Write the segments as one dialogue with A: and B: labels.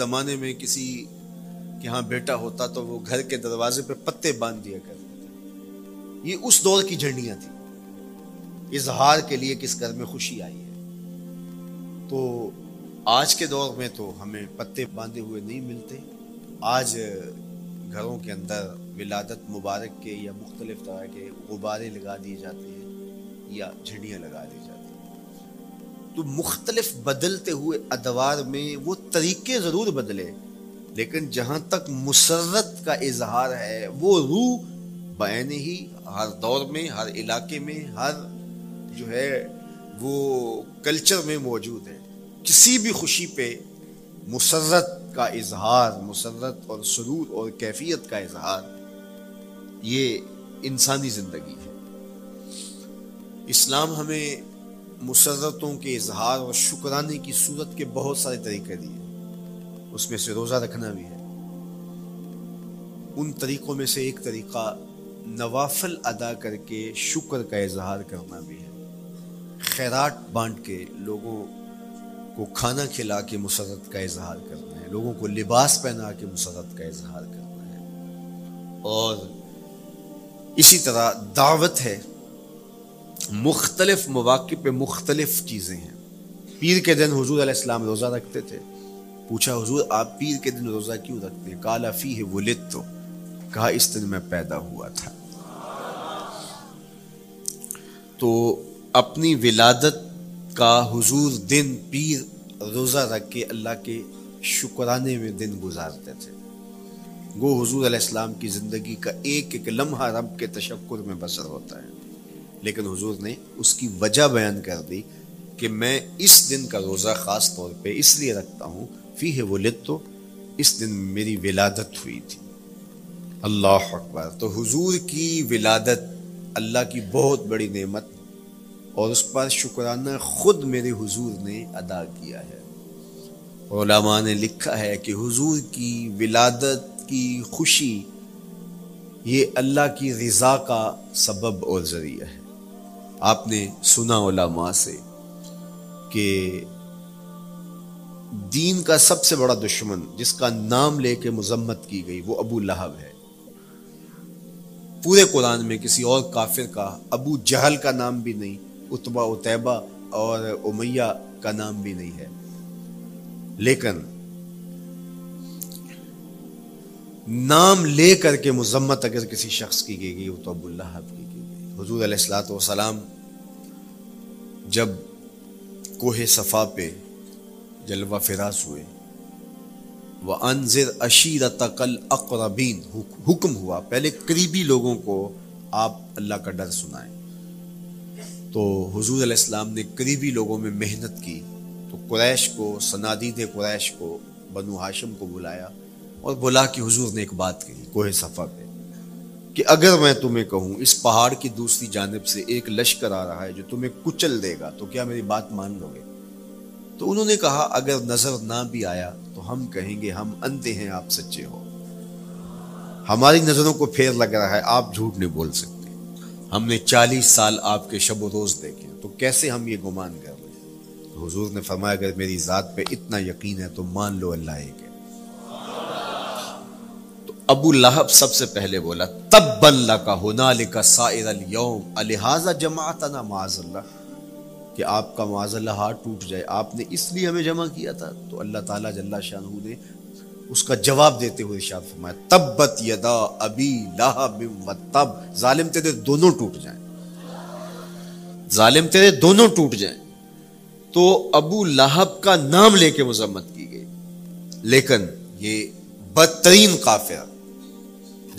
A: زمانے میں کسی کے ہاں بیٹا ہوتا تو وہ گھر کے دروازے پہ پتے باندھ دیا کرتے تھے۔ یہ اس دور کی جھنڈیاں تھیں۔ اظہار کے لیے کس گھر میں خوشی آئی ہے۔ تو آج کے دور میں تو ہمیں پتے باندھے ہوئے نہیں ملتے۔ آج گھروں کے اندر ولادت مبارک کے یا مختلف طرح کے غبارے لگا دیے جاتے ہیں یا جھنڈیاں لگا دی جاتی ہیں۔ تو مختلف بدلتے ہوئے ادوار میں وہ طریقے ضرور بدلے۔ لیکن جہاں تک مسرت کا اظہار ہے، وہ روح بین ہی ہر دور میں، ہر علاقے میں، ہر جو ہے، وہ کلچر میں موجود ہے۔ کسی بھی خوشی پہ مسرت کا اظہار، مسرت اور سرور اور کیفیت کا اظہار، یہ انسانی زندگی ہے۔ اسلام ہمیں مسرتوں کے اظہار اور شکرانے کی صورت کے بہت سارے طریقے دیے۔ اس میں سے روزہ رکھنا بھی ہے۔ ان طریقوں میں سے ایک طریقہ نوافل ادا کر کے شکر کا اظہار کرنا بھی ہے۔ خیرات بانٹ کے لوگوں کو کھانا کھلا کے مسرت کا اظہار کرنا ہے۔ لوگوں کو لباس پہنا کے مسرت کا اظہار کرنا ہے۔ اور اسی طرح دعوت ہے۔ مختلف مواقع پہ مختلف چیزیں ہیں۔ پیر کے دن حضور علیہ السلام روزہ رکھتے تھے۔ پوچھا، حضور، آپ پیر کے دن روزہ کیوں رکھتے ہیں؟ کالا فی ہے ولد تو کہا، اس دن میں پیدا ہوا تھا۔ تو اپنی ولادت کا حضور دن پیر روزہ رکھ کے اللہ کے شکرانے میں دن گزارتے تھے۔ گو حضور علیہ السلام کی زندگی کا ایک ایک لمحہ رب کے تشکر میں بسر ہوتا ہے۔ لیکن حضور نے اس کی وجہ بیان کر دی کہ میں اس دن کا روزہ خاص طور پہ اس لیے رکھتا ہوں فی ہے وہ تو اس دن میری ولادت ہوئی تھی۔ اللہ اکبر۔ تو حضور کی ولادت اللہ کی بہت بڑی نعمت اور اس پر شکرانہ خود میرے حضور نے ادا کیا ہے۔ علماء نے لکھا ہے کہ حضور کی ولادت کی خوشی یہ اللہ کی رضا کا سبب اور ذریعہ ہے۔ آپ نے سنا علماء سے کہ دین کا سب سے بڑا دشمن جس کا نام لے کے مذمت کی گئی وہ ابو لہب ہے۔ پورے قرآن میں کسی اور کافر کا، ابو جہل کا نام بھی نہیں اتبا اتبا اور امیہ کا نام بھی نہیں ہے۔ لیکن نام لے کر کے مذمت اگر کسی شخص کی گئی گئی وہ تو ابو لہب کی۔ حضور علیہ السلاۃ والسلام جب کوہ صفا پہ جلوہ فراز ہوئے وہ انضر اشیر تقل اقربین حکم ہوا، پہلے قریبی لوگوں کو آپ اللہ کا ڈر سنائیں۔ تو حضور علیہ السلام نے قریبی لوگوں میں محنت کی، تو قریش کو، سنادید قریش کو، بنو ہاشم کو بلایا اور بلا کہ حضور نے ایک بات کہی کوہ صفا پہ۔ کہ اگر میں تمہیں کہوں اس پہاڑ کی دوسری جانب سے ایک لشکر آ رہا ہے جو تمہیں کچل دے گا، تو کیا میری بات مان لو گے؟ تو انہوں نے کہا، اگر نظر نہ بھی آیا تو ہم کہیں گے، ہم انتے ہیں، آپ سچے ہو۔ ہماری نظروں کو پھیر لگ رہا ہے، آپ جھوٹ نہیں بول سکتے۔ ہم نے چالیس سال آپ کے شب و روز دیکھے تو کیسے ہم یہ گمان کر لیں؟ تو حضور نے فرمایا، اگر میری ذات پہ اتنا یقین ہے تو مان لو اللہ ایک ہے۔ ابو لہب سب سے پہلے بولا تب اللہ کا ہونا لکھا سائر اليوم الحاظہ جماعتنا معاذ اللہ کہ آپ کا معاذ اللہ ہاتھ ٹوٹ جائے۔ آپ نے اس لیے ہمیں جمع کیا تھا۔ تو اللہ تعالیٰ جل شاہ نے اس کا جواب دیتے ہوئے ارشاد فرمایا، تبت یدا ابی لہب و تب ظالم تیرے دونوں ٹوٹ جائیں۔ ظالم تیرے دونوں ٹوٹ جائیں۔ تو ابو لہب کا نام لے کے مذمت کی گئی۔ لیکن یہ بدترین قافیہ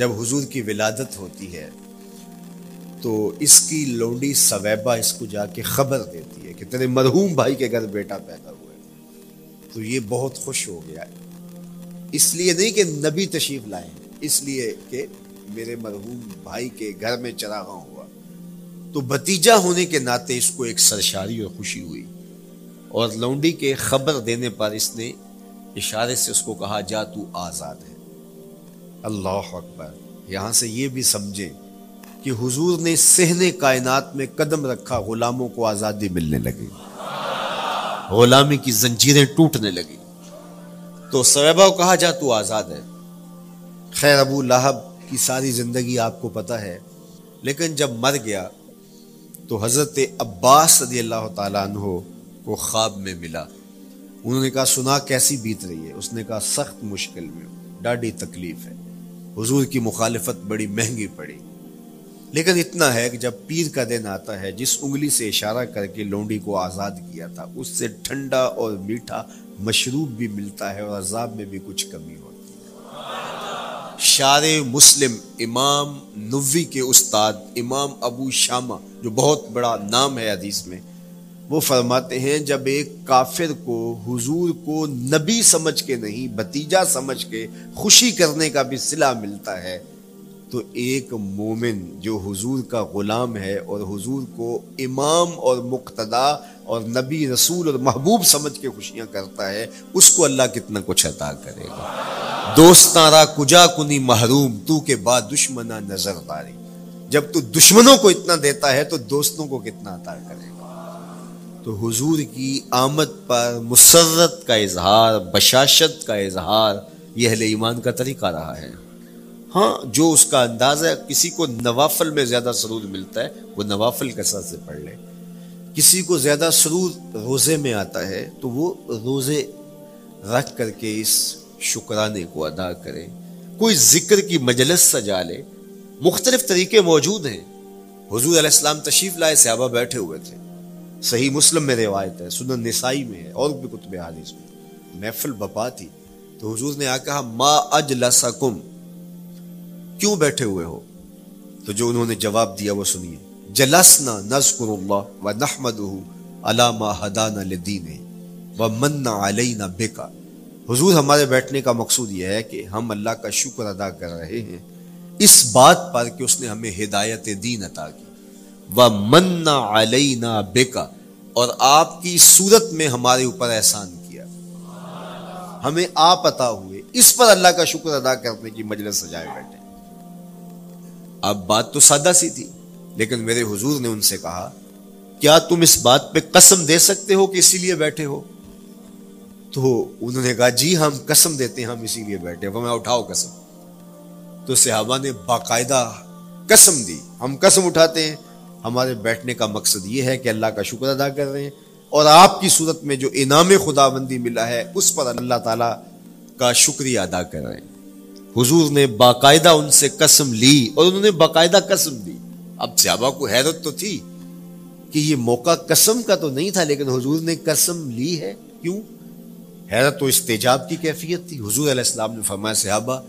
A: جب حضور کی ولادت ہوتی ہے، تو اس کی لونڈی سویبا اس کو جا کے خبر دیتی ہے کہ تیرے مرحوم بھائی کے گھر بیٹا پیدا ہوئے تو یہ بہت خوش ہو گیا۔ اس لیے نہیں کہ نبی تشریف لائے اس لیے کہ میرے مرحوم بھائی کے گھر میں چراغاں ہوا۔ تو بتیجا ہونے کے ناطے اس کو ایک سرشاری اور خوشی ہوئی۔ اور لونڈی کے خبر دینے پر اس نے اشارے سے اس کو کہا، جا تو آزاد ہے۔ اللہ اکبر۔ یہاں سے یہ بھی سمجھیں کہ حضور نے سہنے کائنات میں قدم رکھا، غلاموں کو آزادی ملنے لگی۔ غلامی کی زنجیریں ٹوٹنے لگی۔ تو صویبہ کو کہا، جا، تو آزاد ہے۔ خیر، ابو لہب کی ساری زندگی آپ کو پتہ ہے۔ لیکن جب مر گیا تو حضرت عباس رضی اللہ تعالیٰ عنہ کو خواب میں ملا۔ انہوں نے کہا، سنا، کیسی بیت رہی ہے؟ اس نے کہا، سخت مشکل میں ڈاڈی تکلیف ہے۔ حضور کی مخالفت بڑی مہنگی پڑی۔ لیکن اتنا ہے کہ جب پیر کا دن آتا ہے، جس انگلی سے اشارہ کر کے لونڈی کو آزاد کیا تھا، اس سے ٹھنڈا اور میٹھا مشروب بھی ملتا ہے اور عذاب میں بھی کچھ کمی ہوتی ہے۔ شار مسلم امام نوی کے استاد امام ابو شامہ، جو بہت بڑا نام ہے حدیث میں وہ فرماتے ہیں، جب ایک کافر کو، حضور کو نبی سمجھ کے نہیں بتیجا سمجھ کے خوشی کرنے کا بھی صلح ملتا ہے، تو ایک مومن جو حضور کا غلام ہے اور حضور کو امام اور مقتدا اور نبی رسول اور محبوب سمجھ کے خوشیاں کرتا ہے، اس کو اللہ کتنا کچھ عطا کرے گا۔ دوستارا کجا کنی محروم، تو کے بعد دشمنا نظر داری۔ جب تو دشمنوں کو اتنا دیتا ہے، تو دوستوں کو کتنا عطا کرے گا۔ تو حضور کی آمد پر مسرت کا اظہار، بشاشت کا اظہار، یہ اہل ایمان کا طریقہ رہا ہے۔ ہاں جو اس کا انداز ہے، کسی کو نوافل میں زیادہ سرود ملتا ہے، وہ نوافل کثرت سے پڑھ لے۔ کسی کو زیادہ سرود روزے میں آتا ہے، تو وہ روزے رکھ کر کے اس شکرانے کو ادا کرے۔ کوئی ذکر کی مجلس سجا لے۔ مختلف طریقے موجود ہیں۔ حضور علیہ السلام تشریف لائے، صحابہ بیٹھے ہوئے تھے۔ صحیح مسلم میں روایت ہے، سنن نسائی میں ہے، اور بھی کتب حادث میں محفل بپا تھی تو حضور نے آ کہا، ما اجلسکم کیوں بیٹھے ہوئے ہو؟ تو جو انہوں نے جواب دیا وہ سنیے۔ جلسنا نذکر اللہ و نحمدہ علامہ ہدانا لدین و من علینا بکا حضور ہمارے بیٹھنے کا مقصود یہ ہے کہ ہم اللہ کا شکر ادا کر رہے ہیں۔ اس بات پر کہ اس نے ہمیں ہدایت دین عطا کی۔ و من علینا بکا اور آپ کی صورت میں ہمارے اوپر احسان کیا۔ ہمیں آپ عطا ہوئے۔ اس پر اللہ کا شکر ادا کرنے کی مجلس سجائے بیٹھے۔ اب بات تو سادہ سی تھی، لیکن میرے حضور نے ان سے کہا، کیا تم اس بات پہ قسم دے سکتے ہو کہ اسی لیے بیٹھے ہو؟ تو انہوں نے کہا جی ہم قسم دیتے ہیں، ہم اسی لیے بیٹھے وہ میں اٹھاؤ قسم۔ تو صحابہ نے باقاعدہ قسم دی۔ ہم قسم اٹھاتے ہیں ہمارے بیٹھنے کا مقصد یہ ہے کہ اللہ کا شکر ادا کر رہے ہیں اور آپ کی صورت میں جو انعام خدا بندی ملا ہے، اس پر اللہ تعالی کا شکریہ ادا کر رہے ہیں۔ حضور نے باقاعدہ ان سے قسم لی اور انہوں نے باقاعدہ قسم دی۔ اب صحابہ کو حیرت تو تھی کہ یہ موقع قسم کا تو نہیں تھا، لیکن حضور نے قسم لی ہے۔ کیوں؟ حیرت تو استجاب کی کیفیت تھی۔ حضور علیہ السلام نے فرمایا، صحابہ،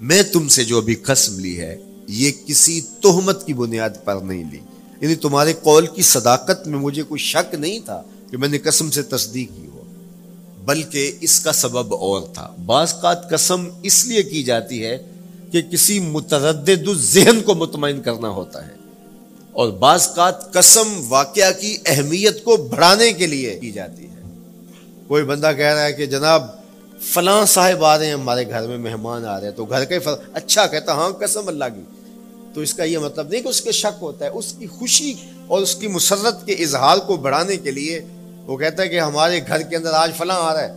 A: میں تم سے جو ابھی قسم لی ہے، یہ کسی تہمت کی بنیاد پر نہیں لی۔ یعنی تمہارے قول کی صداقت میں مجھے کوئی شک نہیں تھا کہ میں نے قسم سے تصدیق کی ہو، بلکہ اس کا سبب اور تھا۔ بعض قسم اس لیے کی جاتی ہے کہ کسی متردد ذہن کو مطمئن کرنا ہوتا ہے، اور بعض قسم واقعہ کی اہمیت کو بڑھانے کے لیے کی جاتی ہے۔ کوئی بندہ کہہ رہا ہے کہ جناب، فلاں صاحب آ رہے ہیں، ہمارے گھر میں مہمان آ رہے ہیں، تو گھر کا ہی اچھا کہتا ہاں قسم اللہ کی۔ تو اس کا یہ مطلب نہیں کہ اس کے شک ہوتا ہے، اس کی خوشی اور اس کی مسرت کے اظہار کو بڑھانے کے لیے وہ کہتا ہے کہ ہمارے گھر کے اندر آج فلاں آ رہا ہے۔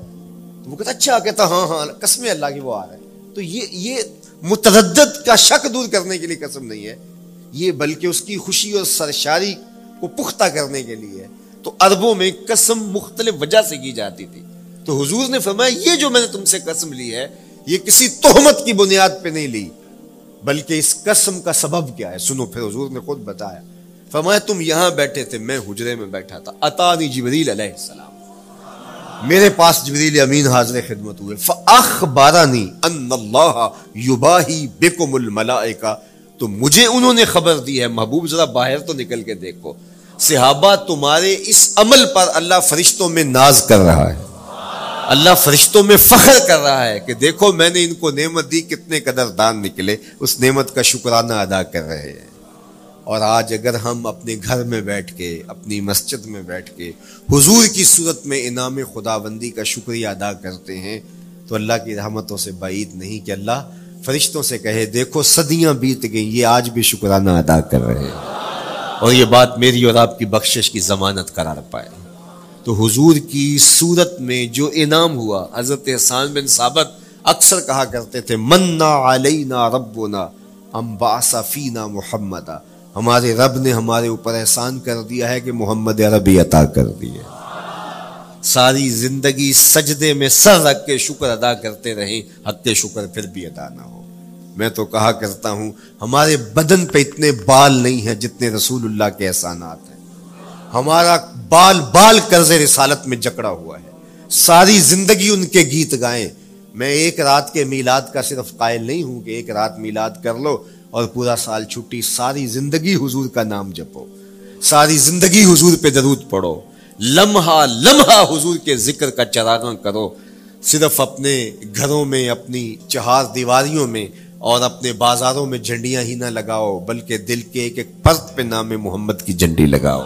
A: تو وہ کہتا اچھا کہتا ہاں ہاں قسم اللہ کی وہ آ رہا ہے۔ تو یہ یہ متردد کا شک دور کرنے کے لیے قسم نہیں ہے، یہ بلکہ اس کی خوشی اور سرشاری کو پختہ کرنے کے لیے ہے۔ تو اربوں میں قسم مختلف وجہ سے کی جاتی تھی۔ تو حضور نے فرمایا، یہ جو میں نے تم سے قسم لی ہے، یہ کسی تہمت کی بنیاد پہ نہیں لی۔ بلکہ اس قسم کا سبب کیا ہے؟ سنو، پھر حضور نے خود بتایا۔ فرمایا، تم یہاں بیٹھے تھے، میں حجرے میں بیٹھا تھا۔ اتانی جبریل علیہ السلام۔ میرے پاس جبریل امین حاضر خدمت ہوئے۔ فاخبارانی ان اللہ یباہی بکم الملائکہ۔ تو مجھے انہوں نے خبر دی ہے۔ محبوب، ذرا باہر تو نکل کے دیکھو۔ صحابہ تمہارے اس عمل پر اللہ فرشتوں میں ناز کر رہا ہے۔ اللہ فرشتوں میں فخر کر رہا ہے کہ دیکھو میں نے ان کو نعمت دی، کتنے قدر دان نکلے، اس نعمت کا شکرانہ ادا کر رہے ہیں۔ اور آج اگر ہم اپنے گھر میں بیٹھ کے، اپنی مسجد میں بیٹھ کے حضور کی صورت میں انعام خدا بندی کا شکریہ ادا کرتے ہیں، تو اللہ کی رحمتوں سے بعید نہیں کہ اللہ فرشتوں سے کہے، دیکھو صدیاں بیت گئیں، یہ آج بھی شکرانہ ادا کر رہے ہیں۔ اور یہ بات میری اور آپ کی بخشش کی ضمانت قرار پائے۔ تو حضور کی صورت میں جو انعام ہوا، حضرت حسان بن ثابت اکثر کہا کرتے تھے، منا علینا ربنا ام فینا محمد ہمارے رب نے ہمارے اوپر احسان کر دیا ہے کہ محمد عربی عطا کر دیے۔ ساری زندگی سجدے میں سر رکھ کے شکر ادا کرتے رہیں، حق کے شکر پھر بھی ادا نہ ہو۔ میں تو کہا کرتا ہوں، ہمارے بدن پہ اتنے بال نہیں ہیں جتنے رسول اللہ کے احسانات ہیں۔ ہمارا بال بال قرض رسالت میں جکڑا ہوا ہے۔ ساری زندگی ان کے گیت گائیں۔ میں ایک رات کے میلاد کا صرف قائل نہیں ہوں کہ ایک رات میلاد کر لو اور پورا سال چھٹی ساری زندگی حضور کا نام جپو۔ ساری زندگی حضور پہ درود پڑھو۔ لمحہ لمحہ حضور کے ذکر کا چراغاں کرو۔ صرف اپنے گھروں میں، اپنی چہار دیواریوں میں اور اپنے بازاروں میں جھنڈیاں ہی نہ لگاؤ، بلکہ دل کے ایک ایک پرت پہ نام محمد کی جھنڈی لگاؤ۔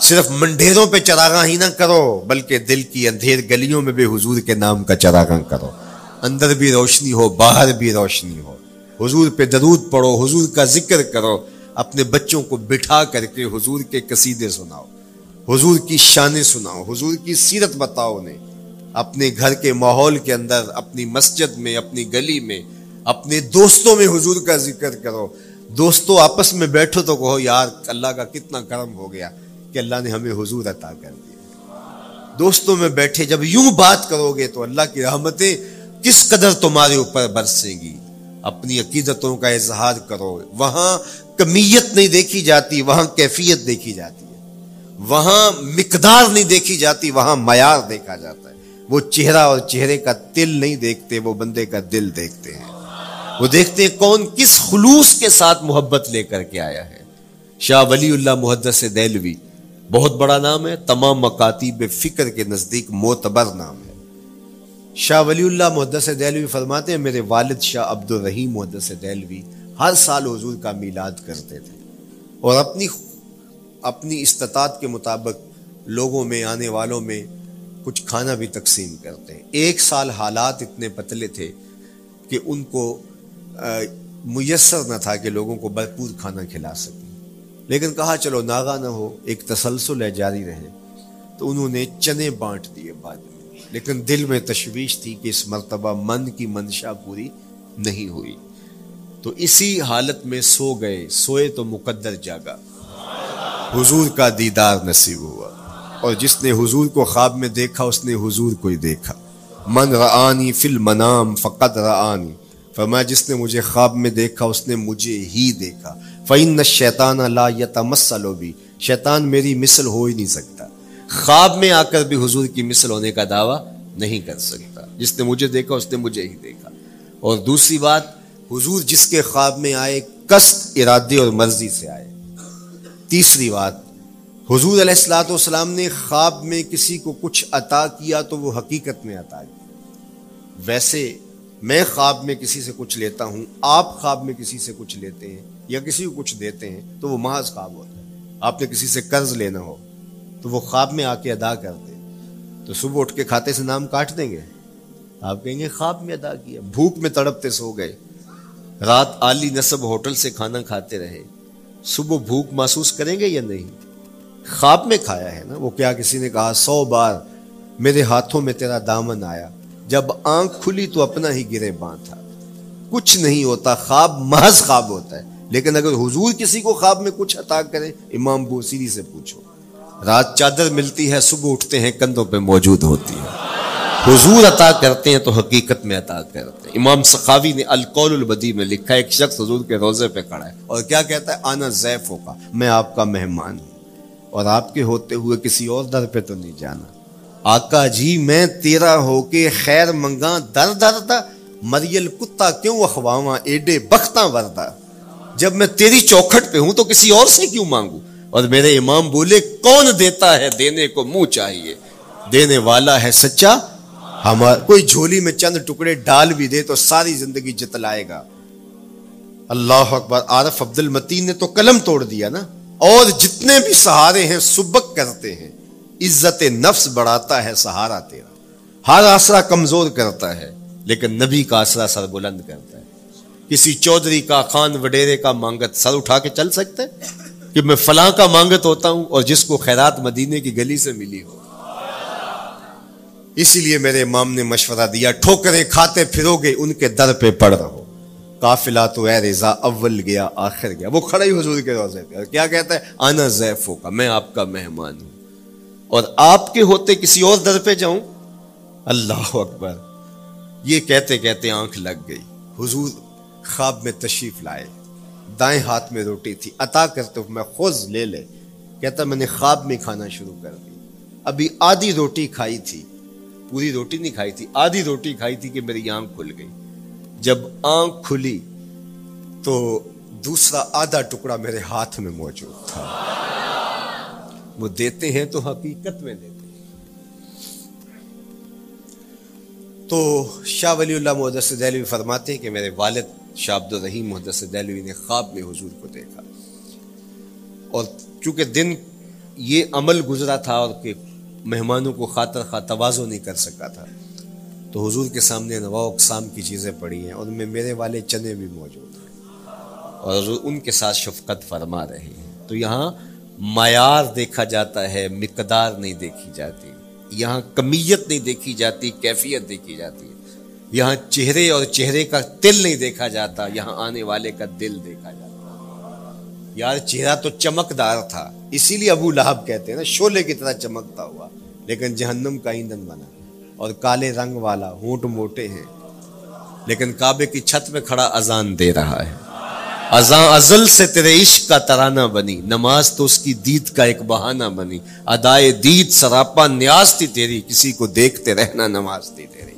A: صرف منڈیروں پہ چراغاں ہی نہ کرو، بلکہ دل کی اندھیر گلیوں میں بھی حضور کے نام کا چراغاں کرو۔ اندر بھی روشنی ہو، باہر بھی روشنی ہو۔ حضور پہ درود پڑھو، حضور کا ذکر کرو۔ اپنے بچوں کو بٹھا کر کے حضور کے قصیدے سناؤ۔ حضور کی شانیں سناؤ، حضور کی سیرت بتاؤ انہیں۔ اپنے گھر کے ماحول کے اندر، اپنی مسجد میں، اپنی گلی میں، اپنے دوستوں میں حضور کا ذکر کرو۔ دوستوں آپس میں بیٹھو تو کہو، یار، اللہ کا کتنا کرم ہو گیا۔ کہ اللہ نے ہمیں حضور عطا کر دیا۔ دوستوں میں بیٹھے جب یوں بات کرو گے تو اللہ کی رحمتیں کس قدر تمہارے اوپر برسیں گی۔ اپنی عقیدتوں کا اظہار کرو۔ وہاں کمیت نہیں دیکھی جاتی، وہاں کیفیت دیکھی جاتی ہے۔ وہاں مقدار نہیں دیکھی جاتی، وہاں معیار دیکھا جاتا ہے۔ وہ چہرہ اور چہرے کا تل نہیں دیکھتے، وہ بندے کا دل دیکھتے ہیں۔ وہ دیکھتے ہیں کون کس خلوص کے ساتھ محبت لے کر کے آیا ہے۔ شاہ ولی اللہ محدث دہلوی بہت بڑا نام ہے، تمام مکاتیب فکر کے نزدیک معتبر نام ہے۔ شاہ ولی اللہ محدث دہلوی فرماتے ہیں، میرے والد شاہ عبد الرحیم محدث دہلوی ہر سال حضور کا میلاد کرتے تھے۔ اور اپنی اپنی استطاعت کے مطابق لوگوں میں، آنے والوں میں کچھ کھانا بھی تقسیم کرتے ہیں۔ ایک سال حالات اتنے پتلے تھے کہ ان کو میسر نہ تھا کہ لوگوں کو بھرپور کھانا کھلا سکیں۔ لیکن کہا چلو ناغا نہ ہو، ایک تسلسل ہے جاری رہے۔ تو انہوں نے چنے بانٹ دیے بعد میں۔ لیکن دل میں تشویش تھی کہ اس مرتبہ من کی منشا پوری نہیں ہوئی۔ تو اسی حالت میں سو گئے۔ سوئے تو مقدر جاگا۔ حضور کا دیدار نصیب ہوا۔ اور جس نے حضور کو خواب میں دیکھا، اس نے حضور کو ہی دیکھا۔ من رآنی فی المنام فقط رآنی۔ فرمایا، جس نے مجھے خواب میں دیکھا، اس نے مجھے ہی دیکھا۔ فعین شیطان اللہ یا بھی شیطان میری مثل ہو ہی نہیں سکتا۔ خواب میں آ کر بھی حضور کی مثل ہونے کا دعویٰ نہیں کر سکتا۔ جس نے مجھے دیکھا، اس نے مجھے ہی دیکھا۔ اور دوسری بات، حضور جس کے خواب میں آئے کست ارادے اور مرضی سے آئے۔ تیسری بات، حضور علیہ السلاۃ والسلام نے خواب میں کسی کو کچھ عطا کیا تو وہ حقیقت میں عطا کیا ویسے، میں خواب میں کسی سے کچھ لیتا ہوں، آپ خواب میں کسی سے کچھ لیتے ہیں۔ یا کسی کو کچھ دیتے ہیں، تو وہ محض خواب ہوتا ہے۔ آپ نے کسی سے قرض لینا ہو، تو وہ خواب میں آ کے ادا کرتے تو صبح اٹھ کے کھاتے سے نام کاٹ دیں گے۔ آپ کہیں گے، خواب میں ادا کیا۔ بھوک میں تڑپتے سو گئے۔ رات عالی نصب ہوٹل سے کھانا کھاتے رہے۔ صبح بھوک محسوس کریں گے یا نہیں؟ خواب میں کھایا ہے نا؟ وہ کیا کسی نے کہا، سو بار میرے ہاتھوں میں تیرا دامن آیا۔ جب آنکھ کھلی تو اپنا ہی گرے باندھ تھا۔ کچھ نہیں ہوتا، خواب محض خواب ہوتا ہے۔ لیکن اگر حضور کسی کو خواب میں کچھ عطا کرے، امام بوسیری سے پوچھو۔ رات چادر ملتی ہے، صبح اٹھتے ہیں، کندھوں پہ موجود ہوتی ہے۔ حضور عطا کرتے ہیں تو حقیقت میں عطا کرتے ہیں۔ امام سخاوی نے القول البدی میں لکھا ایک شخص حضور کے روزے پہ کھڑا ہے اور کیا کہتا ہے؟ آنا زیف ہوگا میں آپ کا مہمان ہوں۔ اور آپ کے ہوتے ہوئے کسی اور در پہ تو نہیں جانا۔ آقا جی میں تیرا ہو کے خیر منگا در در دا مریل کتا کیوں اخواواں، ایڈے بختاں وردا جب میں تیری چوکھٹ پہ ہوں تو کسی اور سے کیوں مانگوں؟ اور میرے امام بولے، کون دیتا ہے دینے کو منہ چاہیے؟ دینے والا ہے سچا؟ ہمارا کوئی جھولی میں چند ٹکڑے ڈال بھی دے تو ساری زندگی جتلائے گا۔ اللہ اکبر، عارف عبد المتین نے تو قلم توڑ دیا نا۔ اور جتنے بھی سہارے ہیں سبک کرتے ہیں۔ عزت نفس بڑھاتا ہے سہارا تیرا۔ ہر آسرا کمزور کرتا ہے، لیکن نبی کا آسرا سر بلند کرتا ہے۔ کسی چودھری کا خان وڈیرے کا مانگت سر اٹھا کے چل سکتے کہ میں فلاں کا مانگت ہوتا ہوں اور جس کو خیرات مدینے کی گلی سے ملی ہو۔ اسی لیے میرے امام نے مشورہ دیا، ٹھوکریں کھاتے پھرو گے، ان کے در پہ پڑ رہو قافلہ تو اے رضا، اول گیا، آخر گیا۔ وہ کھڑا ہی حضور کے روزے پہ۔ کیا کہتا ہے؟ آنا زیفو کا، میں آپ کا مہمان ہوں۔ اور آپ کے ہوتے کسی اور در پہ جاؤں؟ اللہ اکبر۔ یہ کہتے کہتے آنکھ لگ گئی۔ حضور خواب میں تشریف لائے۔ دائیں ہاتھ میں روٹی تھی۔ عطا کرتے میں خوز لے لے۔ کہتا میں نے خواب میں کھانا شروع کر دی ابھی آدھی روٹی کھائی تھی۔ پوری روٹی نہیں کھائی تھی۔ آدھی روٹی کھائی تھی کہ میری آنکھ کھل گئی۔ جب آنکھ کھلی تو دوسرا آدھا ٹکڑا میرے ہاتھ میں موجود تھا۔ وہ دیتے ہیں تو حقیقت میں دیتے ہیں۔ تو شاہ ولی اللہ محدث دہلوی فرماتے ہیں کہ میرے والد شاہ عبد الرحیم محدث دہلوی نے خواب میں حضور کو دیکھا۔ اور چونکہ دن یہ عمل گزرا تھا اور کہ مہمانوں کو خاطر خواہ توازو نہیں کر سکا تھا، تو حضور کے سامنے نوا اقسام کی چیزیں پڑی ہیں اور ان میں میرے والے چنے بھی موجود ہیں۔ اور ان کے ساتھ شفقت فرما رہے ہیں۔ تو یہاں معیار دیکھا جاتا ہے، مقدار نہیں دیکھی جاتی۔ یہاں کمیت نہیں دیکھی جاتی، کیفیت دیکھی جاتی ہے۔ یہاں چہرے اور چہرے کا تل نہیں دیکھا جاتا، یہاں آنے والے کا دل دیکھا جاتا۔ یار چہرہ تو چمکدار تھا، اسی لیے ابو لہب کہتے ہیں نا شولے کی طرح چمکتا ہوا، لیکن جہنم کا ایندھن بنا۔ اور کالے رنگ والا، ہونٹ موٹے ہیں، لیکن کعبے کی چھت میں کھڑا اذان دے رہا ہے۔ ازاں ازل سے تیرے عشق کا ترانہ بنی، نماز تو اس کی دید کا ایک بہانہ بنی۔ ادائے دید، سراپا نیاز تھی تیری، کسی کو دیکھتے رہنا، نماز تھی تیری۔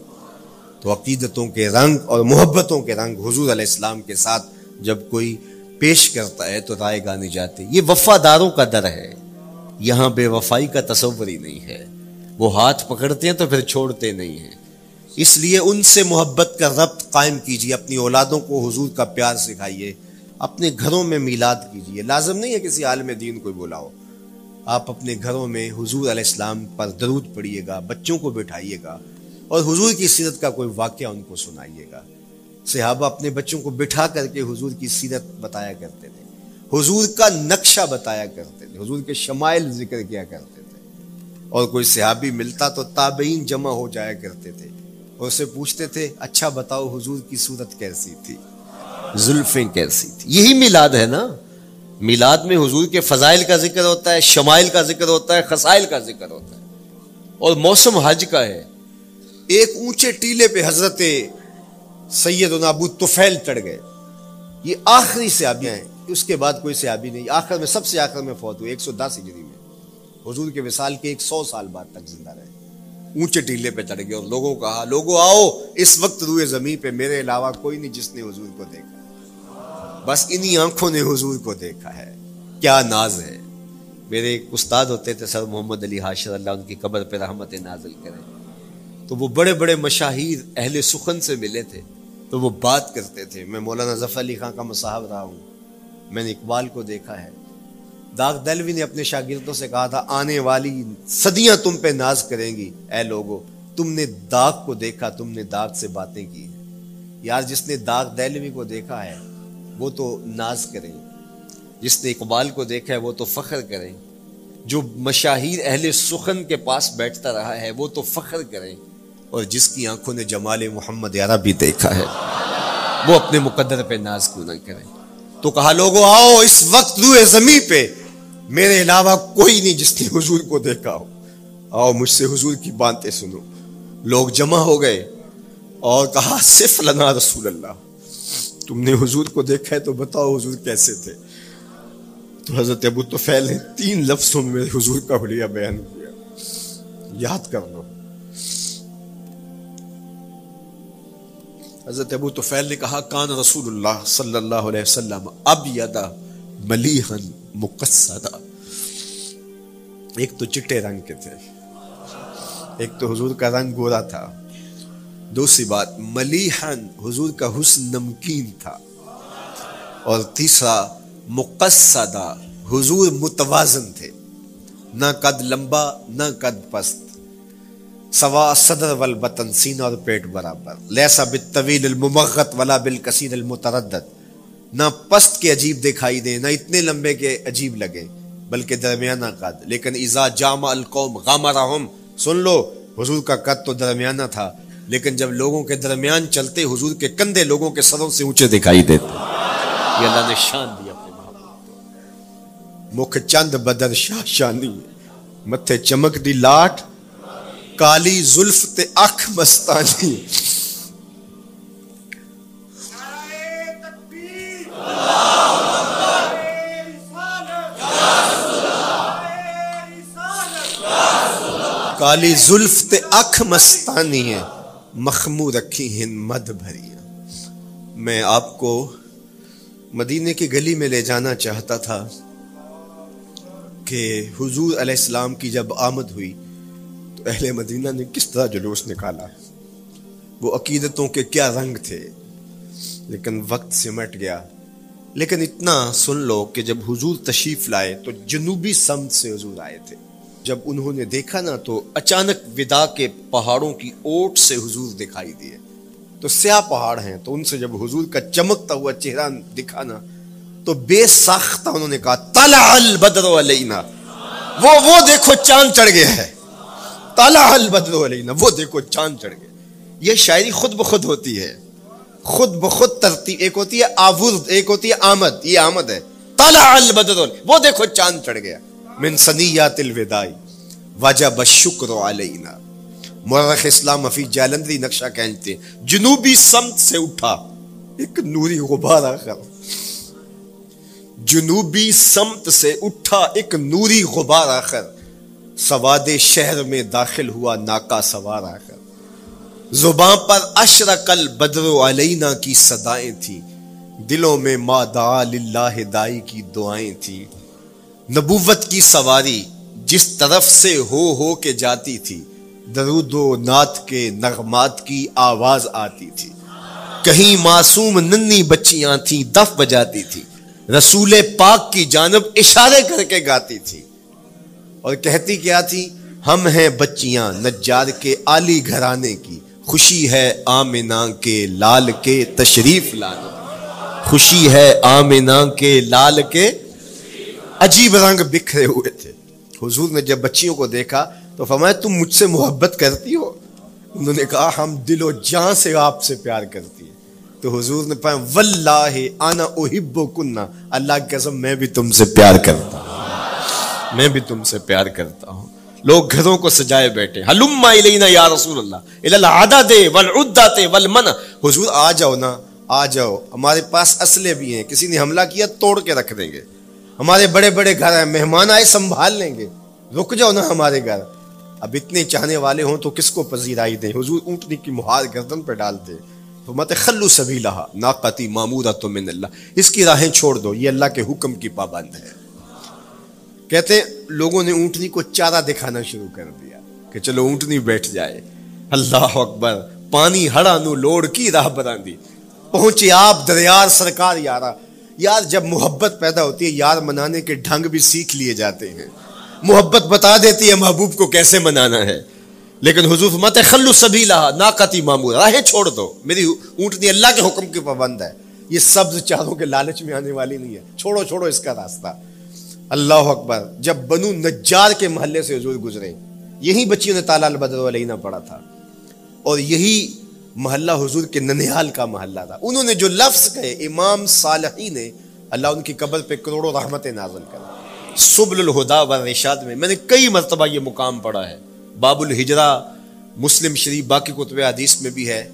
A: تو عقیدتوں کے رنگ اور محبتوں کے رنگ حضور علیہ السلام کے ساتھ جب کوئی پیش کرتا ہے تو رائے گانے جاتے یہ وفاداروں کا در ہے۔ یہاں بے وفائی کا تصور ہی نہیں ہے۔ وہ ہاتھ پکڑتے ہیں تو پھر چھوڑتے نہیں ہیں۔ اس لیے ان سے محبت کا ربط قائم کیجیے۔ اپنی اولادوں کو حضور کا پیار سکھائیے۔ اپنے گھروں میں میلاد کیجیے۔ لازم نہیں ہے کسی عالم دین کو بلاؤ۔ آپ اپنے گھروں میں حضور علیہ السلام پر درود پڑھیے گا، بچوں کو بٹھائیے گا۔ اور حضور کی سیرت کا کوئی واقعہ ان کو سنائیے گا۔ صحابہ اپنے بچوں کو بٹھا کر کے حضور کی سیرت بتایا کرتے تھے۔ حضور کا نقشہ بتایا کرتے تھے۔ حضور کے شمائل ذکر کیا کرتے تھے۔ اور کوئی صحابی ملتا تو تابعین جمع ہو جایا کرتے تھے۔ اور اسے پوچھتے تھے اچھا بتاؤ حضور کی صورت کیسی تھی؟ زلفیں کیسی تھی؟ یہی میلاد ہے نا؟ میلاد میں حضور کے فضائل کا ذکر ہوتا ہے، شمائل کا ذکر ہوتا ہے خسائل کا ذکر ہوتا ہے۔ اور موسم حج کا ہے۔ ایک اونچے ٹیلے پہ حضرت سید ابو توفیل چڑھ گئے۔ یہ آخری سیابی ہیں۔ اس کے بعد کوئی سیابی نہیں۔ آخر میں، سب سے آخر میں فوت ہوئے۔ ایک سو دس ہجری میں۔ حضور کے وصال کے ایک سو سال بعد تک زندہ رہے۔ اونچے ٹیلے پہ چڑھ گئے اور لوگوں کہا، لوگوں آؤ، اس وقت روئے زمین پہ میرے علاوہ کوئی نہیں جس نے حضور کو دیکھا۔ بس انہی آنکھوں نے حضور کو دیکھا ہے۔ کیا ناز ہے۔ میرے ایک استاد ہوتے تھے، سر محمد علی حاشر، اللہ ان کی قبر پہ رحمت نازل کریں۔ تو وہ بڑے بڑے مشاہیر اہل سخن سے ملے تھے، تو وہ بات کرتے تھے۔ میں مولانا ظفر علی خان کا مصاحب رہا ہوں۔ میں نے اقبال کو دیکھا ہے۔ داغ دلوی نے اپنے شاگردوں سے کہا تھا، آنے والی صدیاں تم پہ ناز کریں گی۔ اے لوگو، تم نے داغ کو دیکھا، تم نے داغ سے باتیں کی ہیں۔ یار، جس نے داغ دلوی کو دیکھا ہے، وہ تو ناز کریں۔ جس نے اقبال کو دیکھا ہے، وہ تو فخر کریں۔ جو مشاہیر اہل سخن کے پاس بیٹھتا رہا ہے، وہ تو فخر کریں۔ اور جس کی آنکھوں نے جمال محمد یارہ بھی دیکھا ہے، وہ اپنے مقدر پہ ناز کیوں نہ کرے؟ تو کہا، لوگوں، آؤ اس وقت روئے زمین پہ۔ میرے علاوہ کوئی نہیں جس نے حضور کو دیکھا ہو۔ آؤ مجھ سے حضور کی باتیں سنو۔ لوگ جمع ہو گئے اور کہا صرف لنا رسول اللہ۔ تم نے حضور کو دیکھا ہے تو بتاؤ حضور کیسے تھے۔ تو حضرت ابو تو نے تین لفظوں میں حضور کا بڑھیا بیان کیا۔ یاد کر حضرت ابو توفیل نے کہا، کان رسول اللہ صلی اللہ علیہ وسلم اب یدا ملیحن مقصدہ ایک تو چٹے رنگ کے تھے، ایک تو حضور کا رنگ گورا تھا، دوسری بات ملیحن حضور کا حسن نمکین تھا، اور تیسرا مقصدہ حضور متوازن تھے، نہ قد لمبا، نہ قد پست۔ سوا صدر والبطن، سینہ اور پیٹ برابر۔ لیسا بالطویل الممغت ولا بالکثیر المتردد۔ نہ پست کے عجیب دکھائی دیں، نہ اتنے لمبے کے عجیب لگے بلکہ درمیانہ قد۔ لیکن اذا جامع القوم غامرہم سن لو، حضور کا قد تو درمیانہ تھا۔ لیکن جب لوگوں کے درمیان چلتے، حضور کے کندھے لوگوں کے سروں سے اونچے دکھائی دیتے۔ یہ اللہ نے شان دیا مکھ چند بدر شاہ شانی متھے چمک دی لاٹ کالی زلف تے اکھ مستانی۔ کالی زلف تے اکھ مستانی ہے مخمو رکھی ہند مد بھری میں آپ کو مدینے کی گلی میں لے جانا چاہتا تھا کہ حضور علیہ السلام کی جب آمد ہوئی تو اہل مدینہ نے کس طرح جلوس نکالا؟ وہ عقیدتوں کے کیا رنگ تھے؟ لیکن وقت سمٹ گیا۔ لیکن اتنا سن لو کہ جب حضور تشریف لائے تو جنوبی سمت سے حضور آئے تھے۔ جب انہوں نے دیکھا نا تو اچانک ودا کے پہاڑوں کی اوٹ سے حضور دکھائی دیے۔ تو سیاہ پہاڑ ہیں۔ تو ان سے جب حضور کا چمکتا ہوا چہرہ دکھا نا تو بے ساختہ انہوں نے کہا تالا البدر علینا وہ وہ دیکھو چاند چڑھ گیا ہے۔ تالا البدر علینا، وہ دیکھو چاند چڑھ گیا یہ شاعری خود بخود ہوتی ہے۔ خود بخود ترتیب، ایک ہوتی ہے آورد ایک ہوتی ہے آمد، یہ آمد ہے۔ تالا البدر وہ دیکھو چاند چڑھ گیا۔ من سنیات الودائی وجب الشکر علینا۔ مرخ اسلام افی جالندری نقشہ کہتے ہیں، جنوبی سمت سے اٹھا۔ ایک نوری غبار آخر۔ جنوبی سمت سے اٹھا، ایک نوری غبار آخر۔ سواد شہر میں داخل ہوا ناکا سوار آخر زباں پر اشرق البدر علینا کی صدائیں تھیں۔ دلوں میں ما دعا للہ دائی کی دعائیں تھیں۔ نبوت کی سواری جس طرف سے ہو ہو کے جاتی تھی، درود و نعت کے نغمات کی آواز آتی تھی۔ کہیں معصوم ننی بچیاں تھیں، دف بجاتی تھی۔ رسول پاک کی جانب اشارے کر کے گاتی تھی۔ اور کہتی کیا تھی؟ ہم ہیں بچیاں نجار کے آلی گھرانے کی، خوشی ہے آمنا کے لال کے تشریف لانا خوشی ہے آمنا کے لال کے عجیب رنگ بکھرے ہوئے تھے۔ حضور نے جب بچیوں کو دیکھا تو فرمایا، تم مجھ سے محبت کرتی ہو؟ انہوں نے کہا، ہم دل و جان سے آپ سے پیار کرتی ہیں۔ تو حضور نے پایا واللہ آنا احب و کنہ اللہ کی قسم میں بھی تم سے پیار کرتا ہوں۔ میں بھی تم سے پیار کرتا ہوں۔ لوگ گھروں کو سجائے بیٹھے۔ حلم الینا یا رسول اللہ۔ الالعدد والعدت والمن۔ حضور آ جاؤ نا، آ جاؤ۔ ہمارے پاس اسلحے بھی ہیں۔ کسی نے حملہ کیا توڑ کے رکھ دیں گے۔ ہمارے بڑے بڑے گھر ہیں، مہمان آئے سنبھال لیں گے۔ رک جاؤ نا ہمارے گھر۔ اب اتنے چاہنے والے ہوں تو کس کو پذیرائی دیں؟ حضور اونٹنی کی مہار گردن پہ ڈال دے۔ تو مت خلو سبھی لہا ناقتی معمورہ تو من اللہ۔ اس کی راہیں چھوڑ دو، یہ اللہ کے حکم کی پابند ہے۔ کہتے لوگوں نے اونٹنی کو چارہ دکھانا شروع کر دیا کہ چلو اونٹنی بیٹھ جائے۔ اللہ اکبر، پانی ہڑا نو لوڑ کی راہ براندی۔ پہنچے آپ دریار سرکار یارہ یار، جب محبت پیدا ہوتی ہے، یار منانے کے ڈھنگ بھی سیکھ لیے جاتے ہیں۔ محبت بتا دیتی ہے محبوب کو کیسے منانا ہے۔ لیکن حضور مت خلو سبھی لہا ناقتی معمول راہیں چھوڑ دو۔ میری اونٹنی اللہ کے حکم کی پابند ہے۔ یہ سبز چاروں کے لالچ میں آنے والی نہیں ہے۔ چھوڑو چھوڑو اس کا راستہ۔ اللہ اکبر، جب بنو نجار کے محلے سے حضور گزرے، یہی بچیوں نے تالا البدر علیہ پڑھا تھا۔ اور یہی محلہ حضور کے ننیال کا محلہ تھا۔ انہوں نے جو لفظ کہے، امام صالحی نے، اللہ ان کی قبر پہ کروڑوں رحمت نازل کرا سبل الہدا و رشاد میں میں نے کئی مرتبہ یہ مقام پڑھا ہے۔ باب الحجرا مسلم شریف باقی کتب حدیث میں بھی ہے۔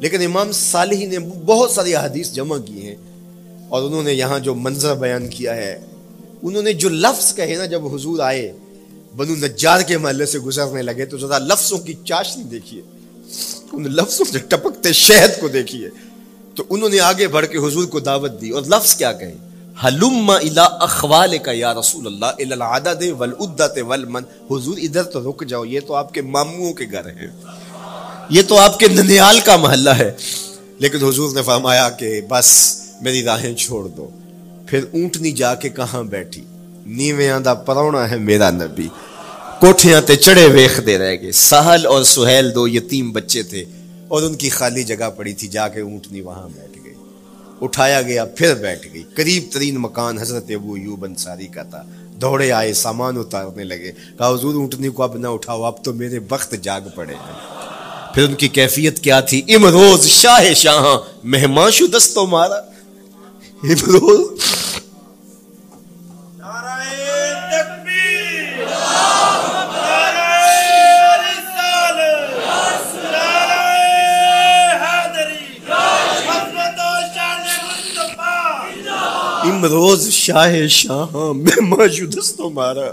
A: لیکن امام صالحی نے بہت ساری حدیث جمع کی ہیں۔ اور انہوں نے یہاں جو منظر بیان کیا ہے انہوں نے جو لفظ کہے نا جب حضور آئے، بنو نجار کے محلے سے گزرنے لگے تو ذرا لفظوں کی چاشنی دیکھیے۔ ان لفظوں سے ٹپکتے شہد کو دیکھیے۔ تو انہوں نے آگے بڑھ کے حضور کو دعوت دی اور لفظ کیا کہے؟ حلم الى اخوال کا یا رسول اللہ الى العدد والعدت والمن۔ حضور ادھر تو رک جاؤ، یہ تو آپ کے ماموں کے گھر ہیں۔ یہ تو آپ کے ننیال کا محلہ ہے۔ لیکن حضور نے فرمایا کہ بس میری راہیں چھوڑ دو۔ پھر اونٹنی جا کے کہاں بیٹھی؟ نیویاں دا پرونا ہے میرا نبی۔ کوٹھیاں تے چڑے ویخ دے رہ گئے۔ سہل اور سہیل دو یتیم بچے تھے اور ان کی خالی جگہ پڑی تھی، جا کے اونٹنی وہاں بیٹھ گئی اٹھایا گیا، پھر بیٹھ گئی۔ قریب ترین مکان حضرت ابو یوب انصاری کا تھا۔ دوڑے آئے، سامان اتارنے لگے۔ کہا، حضور، اونٹنی کو اب نہ اٹھاؤ، اب تو میرے وقت جاگ پڑے ہیں۔ پھر ان کی کیفیت کیا تھی؟ امروز شاہ شاہ مہمان شو دستوں مارا۔ امروز امروز شاہ شاہ مہمان شو دستوں مارا۔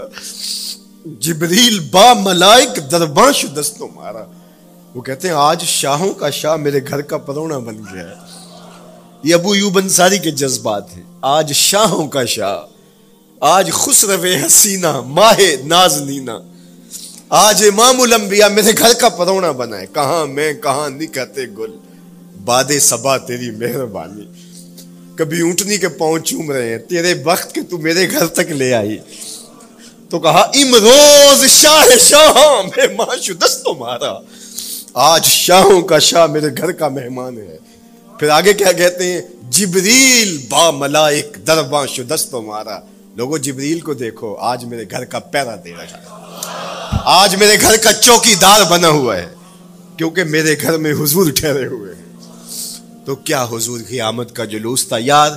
A: جبریل با ملائک دربان شو مارا۔ وہ کہتے ہیں، آج شاہوں کا شاہ میرے گھر کا پرونا بن گیا ہے۔ یہ ابو یوب انصاری کے جذبات ہیں۔ آج شاہوں کا شاہ۔ آج خسرو حسینہ، ماہ نازنینا آج امام الانبیاء میرے گھر کا پرونا بنا ہے۔ کہاں میں، کہاں نکتے گل۔ باد سبا تیری مہربانی۔ کبھی اونٹنی کے پاؤں چوم رہے ہیں، تیرے وقت کے تو میرے گھر تک لے آئی۔ تو کہا، امروز شاہ شاہ مہمان شو دستوں مارا۔ آج شاہوں کا شاہ میرے گھر کا مہمان ہے۔ پھر آگے کیا کہتے ہیں؟ جبریل با ملائک درباں شو دستوں مارا۔ لوگوں جبریل کو دیکھو، آج میرے گھر کا پیرا دے رہا ہے۔ آج میرے گھر کا چوکی دار بنا ہوا ہے۔ کیونکہ میرے گھر میں حضور ٹھہرے ہوئے ہیں۔ تو کیا حضور کی آمد کا جلوس تھا؟ یار،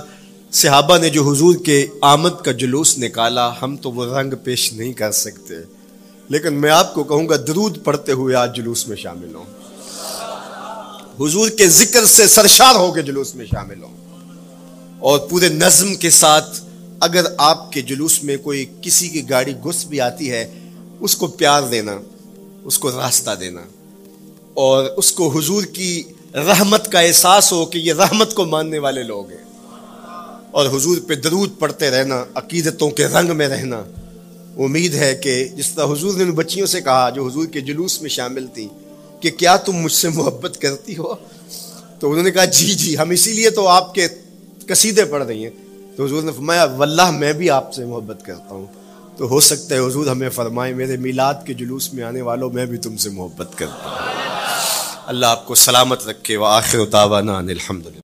A: صحابہ نے جو حضور کے آمد کا جلوس نکالا، ہم تو وہ رنگ پیش نہیں کر سکتے۔ لیکن میں آپ کو کہوں گا، درود پڑھتے ہوئے آج جلوس میں شامل ہوں۔ حضور کے ذکر سے سرشار ہو کے جلوس میں شامل ہوں۔ اور پورے نظم کے ساتھ اگر آپ کے جلوس میں کوئی کسی کی گاڑی گھس بھی آتی ہے، اس کو پیار دینا، اس کو راستہ دینا۔ اور اس کو حضور کی رحمت کا احساس ہو کہ یہ رحمت کو ماننے والے لوگ ہیں۔ اور حضور پہ درود پڑھتے رہنا، عقیدتوں کے رنگ میں رہنا۔ امید ہے کہ جس طرح حضور نے بچیوں سے کہا، جو حضور کے جلوس میں شامل تھیں، کہ کیا تم مجھ سے محبت کرتی ہو؟ تو انہوں نے کہا جی جی ہم اسی لیے تو آپ کے قصیدے پڑھ رہی ہیں۔ تو حضور نے فرمایا، واللہ، میں بھی آپ سے محبت کرتا ہوں۔ تو ہو سکتا ہے حضور ہمیں فرمائے، میرے میلاد کے جلوس میں آنے والوں، میں بھی تم سے محبت کرتا ہوں۔ اللہ آپ کو سلامت رکھے وہ آخر الحمد للہ